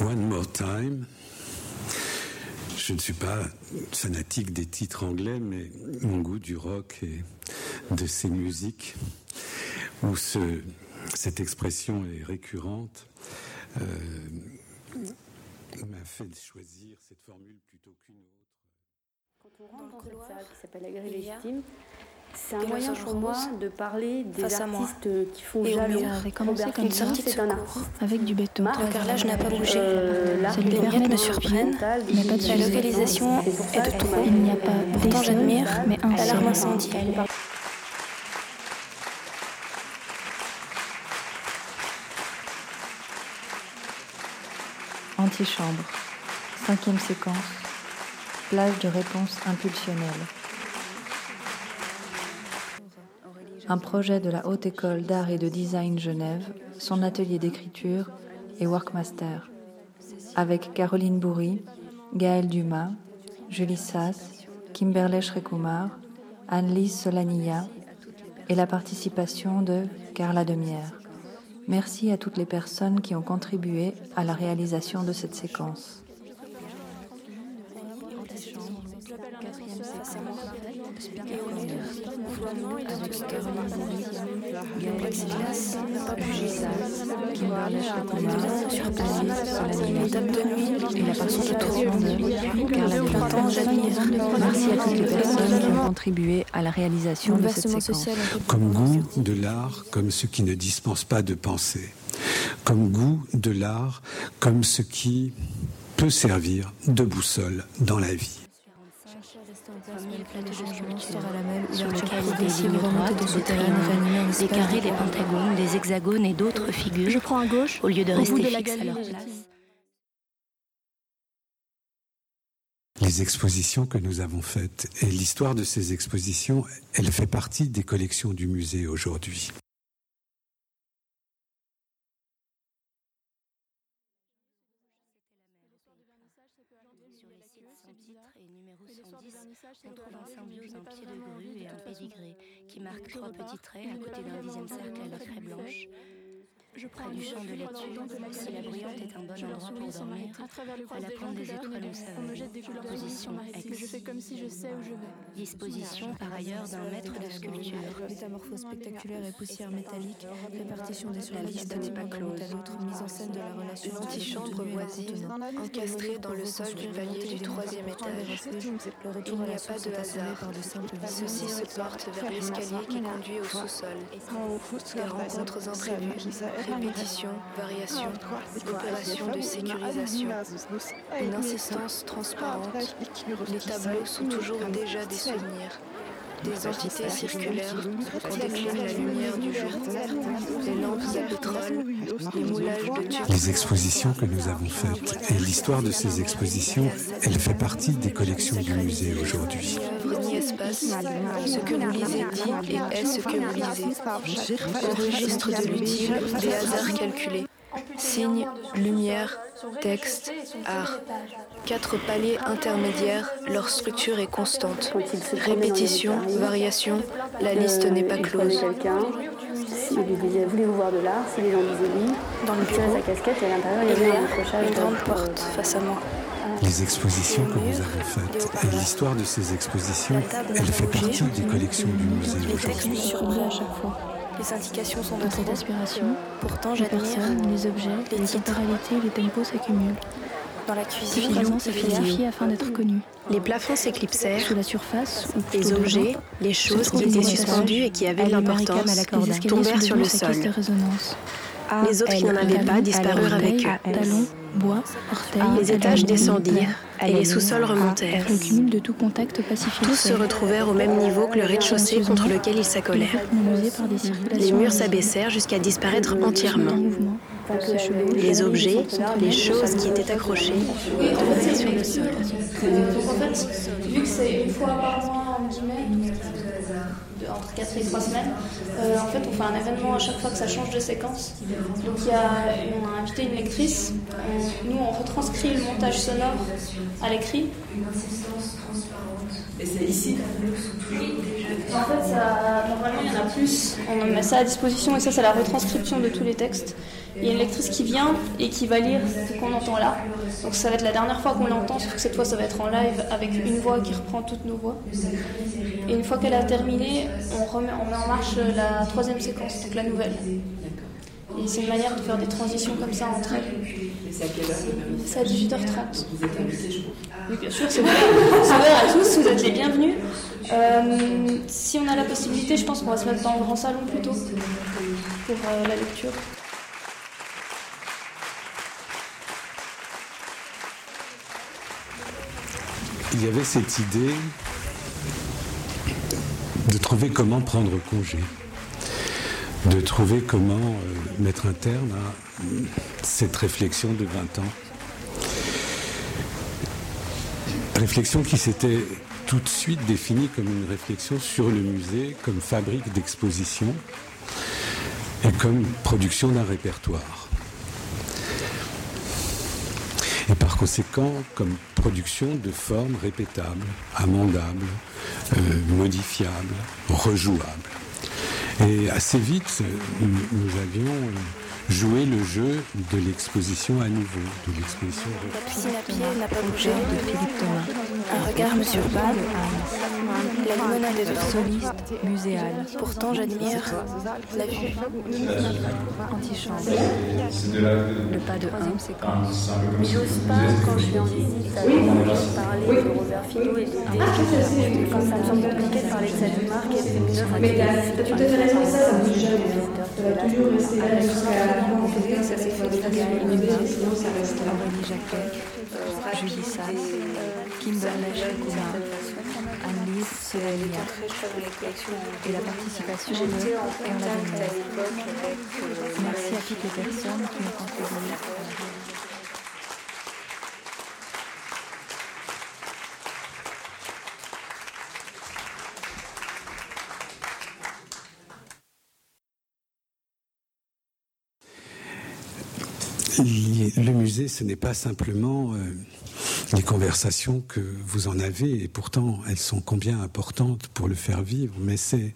One More Time. Je ne suis pas fanatique des titres anglais, mais mon goût du rock et de ces musiques où ce, cette expression est récurrente euh, m'a fait choisir cette formule plutôt qu'une autre. Quand on rentre dans, cette salle qui s'appelle c'est un moyen pour moi de parler des artistes qui font et jalon. avait commencé comme une sortie de c'est un secours, artiste. avec du béton. Le carrelage n'a pas bougé. euh, miettes de me de la localisation est de trop. Il n'y a pas Pourtant, des j'admire mais un l'alarme seul. incendie. Antichambre. Cinquième séquence. Plage de réponse impulsionnelle. Un projet de la Haute École d'Art et de Design Genève, son atelier d'écriture et Workmaster. Avec Caroline Bourri, Gaël Dumas, Julie Sass, Kimberley Shrekumar, Anne-Lise Solania et la participation de Carla Demière. Merci à toutes les personnes qui ont contribué à la réalisation de cette séquence. Kimberley Shrekumar, Anne-Lise Solania et la participation de Carla Demière. Merci à toutes les personnes qui ont contribué à la réalisation de cette séquence. Comme goût de l'art, comme ce qui ne dispense pas de penser. Comme goût de l'art, comme ce qui peut servir de boussole dans la vie. De changement la sur lequel des lignes droites, triangles, carrés, pentagones, hexagones et d'autres figures, Je prends à gauche, au lieu de rester de la fixes à leur place. Les expositions que nous avons faites et l'histoire de ces expositions, elle fait partie des collections du musée aujourd'hui. on trouve un symbiose en pied de grue et un pédigré qui marque trois petits traits à côté d'un dixième cercle à la craie blanche, Près du champ de l'étude, si la bruyante est un bon endroit pour dormir, à la pointe des étoiles on s'avale. Position ex. Disposition par ailleurs d'un maître de sculpture. Métamorphose spectaculaire et poussière métallique, répartition des La liste n'est pas à close. l'autre, mise en scène de la relation le et le voisine, encastrée dans le sol du palier du troisième étage. Le Il à n'y a pas de hasard. de Ceci se porte vers l'escalier qui conduit au sous-sol. Des rencontres imprévues, répétitions, variations, opérations de sécurisation. Une insistance transparente. Les tableaux sont toujours déjà des souvenirs. Des entités circulaires qu'on décline la lumière du jour. Les lampes à pétrole, les moulages de tubes. Les expositions que nous avons faites et l'histoire de ces expositions, elle fait partie des collections du musée aujourd'hui. Ce que vous lisez dit et est ce que vous lisez. Au registre de l'utile, des hasards calculés. Signes, lumière, texte, art. Quatre paliers intermédiaires, leur structure est constante. Répétition, variation, la liste n'est pas close. quelqu'un, il lui disait voulez-vous voir de l'art Si les gens disaient oui, Dans le bureau, sa casquette et à l'intérieur il y avait un a accrochage une grande de- porte face à moi. Les expositions que nous avons faites et l'histoire de ces expositions, elle fait partie des collections du musée aujourd'hui. à chaque fois. Les indications sont de Dans cette aspiration, Pourtant, les personnes, les objets, les temporalités, les tempos s'accumulent. Dans la cuisine, a falsifiée afin d'être connue. les plafonds s'éclipsèrent. Sous la surface, ou Les objets, les se choses qui étaient suspendues et qui avaient de l'importance tombèrent sur le sol. Résonance. Les autres qui n'en avaient pas disparurent avec eux. Bois, orteils, Les étages descendirent et les sous-sols remontèrent. Le cumul de tout contact pacifie Tous se retrouvèrent au même niveau que le rez-de-chaussée contre lequel ils s'accolèrent. Les murs s'abaissèrent jusqu'à disparaître En entièrement. Les objets, les choses qui étaient accrochées, tombaient sur le sol. Donc en fait, vu que c'est une fois par mois, en guillemets, de- entre 4 et 3 semaines, euh, en fait on fait un événement à chaque fois que ça change de séquence. Donc il y a, on a invité une lectrice nous, on retranscrit le montage sonore à l'écrit. Et c'est ici? En fait, ça, normalement, il y en a plus. On met ça à disposition et ça, c'est la retranscription de tous les textes. Il y a une lectrice qui vient et qui va lire ce qu'on entend là. Donc ça va être la dernière fois qu'on l'entend, sauf que cette fois, ça va être en live avec une voix qui reprend toutes nos voix. Et une fois qu'elle a terminé, on, remet, on met en marche la troisième séquence, donc la nouvelle. Et c'est une manière de faire des transitions comme ça entre elles. c'est à quelle heure C'est à 18h30. Vous êtes invités, je crois. Oui, bien sûr, c'est à tous, vous êtes les bienvenus. Euh, si on a la possibilité, je pense qu'on va se mettre dans le grand salon plutôt pour euh, la lecture. Il y avait cette idée de trouver comment prendre congé de trouver comment euh, mettre un terme à cette réflexion de 20 ans. Réflexion qui s'était tout de suite définie comme une réflexion sur le musée, comme fabrique d'exposition et comme production d'un répertoire. Et par conséquent, comme production de formes répétables, amendables, euh, modifiables, rejouables. Et assez vite, nous avions joué le jeu de l'exposition à nouveau, de l'exposition. La à pied n'a pas bougé de Philippe Thomas. Un regard me. La limonade soliste muséal. Pourtant, j'admire la vue. Antichambre. Le pas de 1, c'est quand J'ose pas, quand je suis en visite, parler de Robert Finot et de Quand ça me semble compliqué de parler de cette marque et de Mais t'as tout à fait raison, ça, ça bouge jamais. Ça va toujours rester là jusqu'à la fin, ça s'est fait sinon ça reste là. Aurélie Jacquet, Julie Sass, Kimberley Chakouma, Annelise et la participation de en l'avenir. Merci à toutes les personnes qui ont contribué. Le musée, ce n'est pas simplement euh, les conversations que vous en avez, et pourtant elles sont combien importantes pour le faire vivre, mais c'est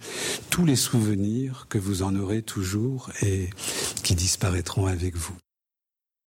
tous les souvenirs que vous en aurez toujours et qui disparaîtront avec vous.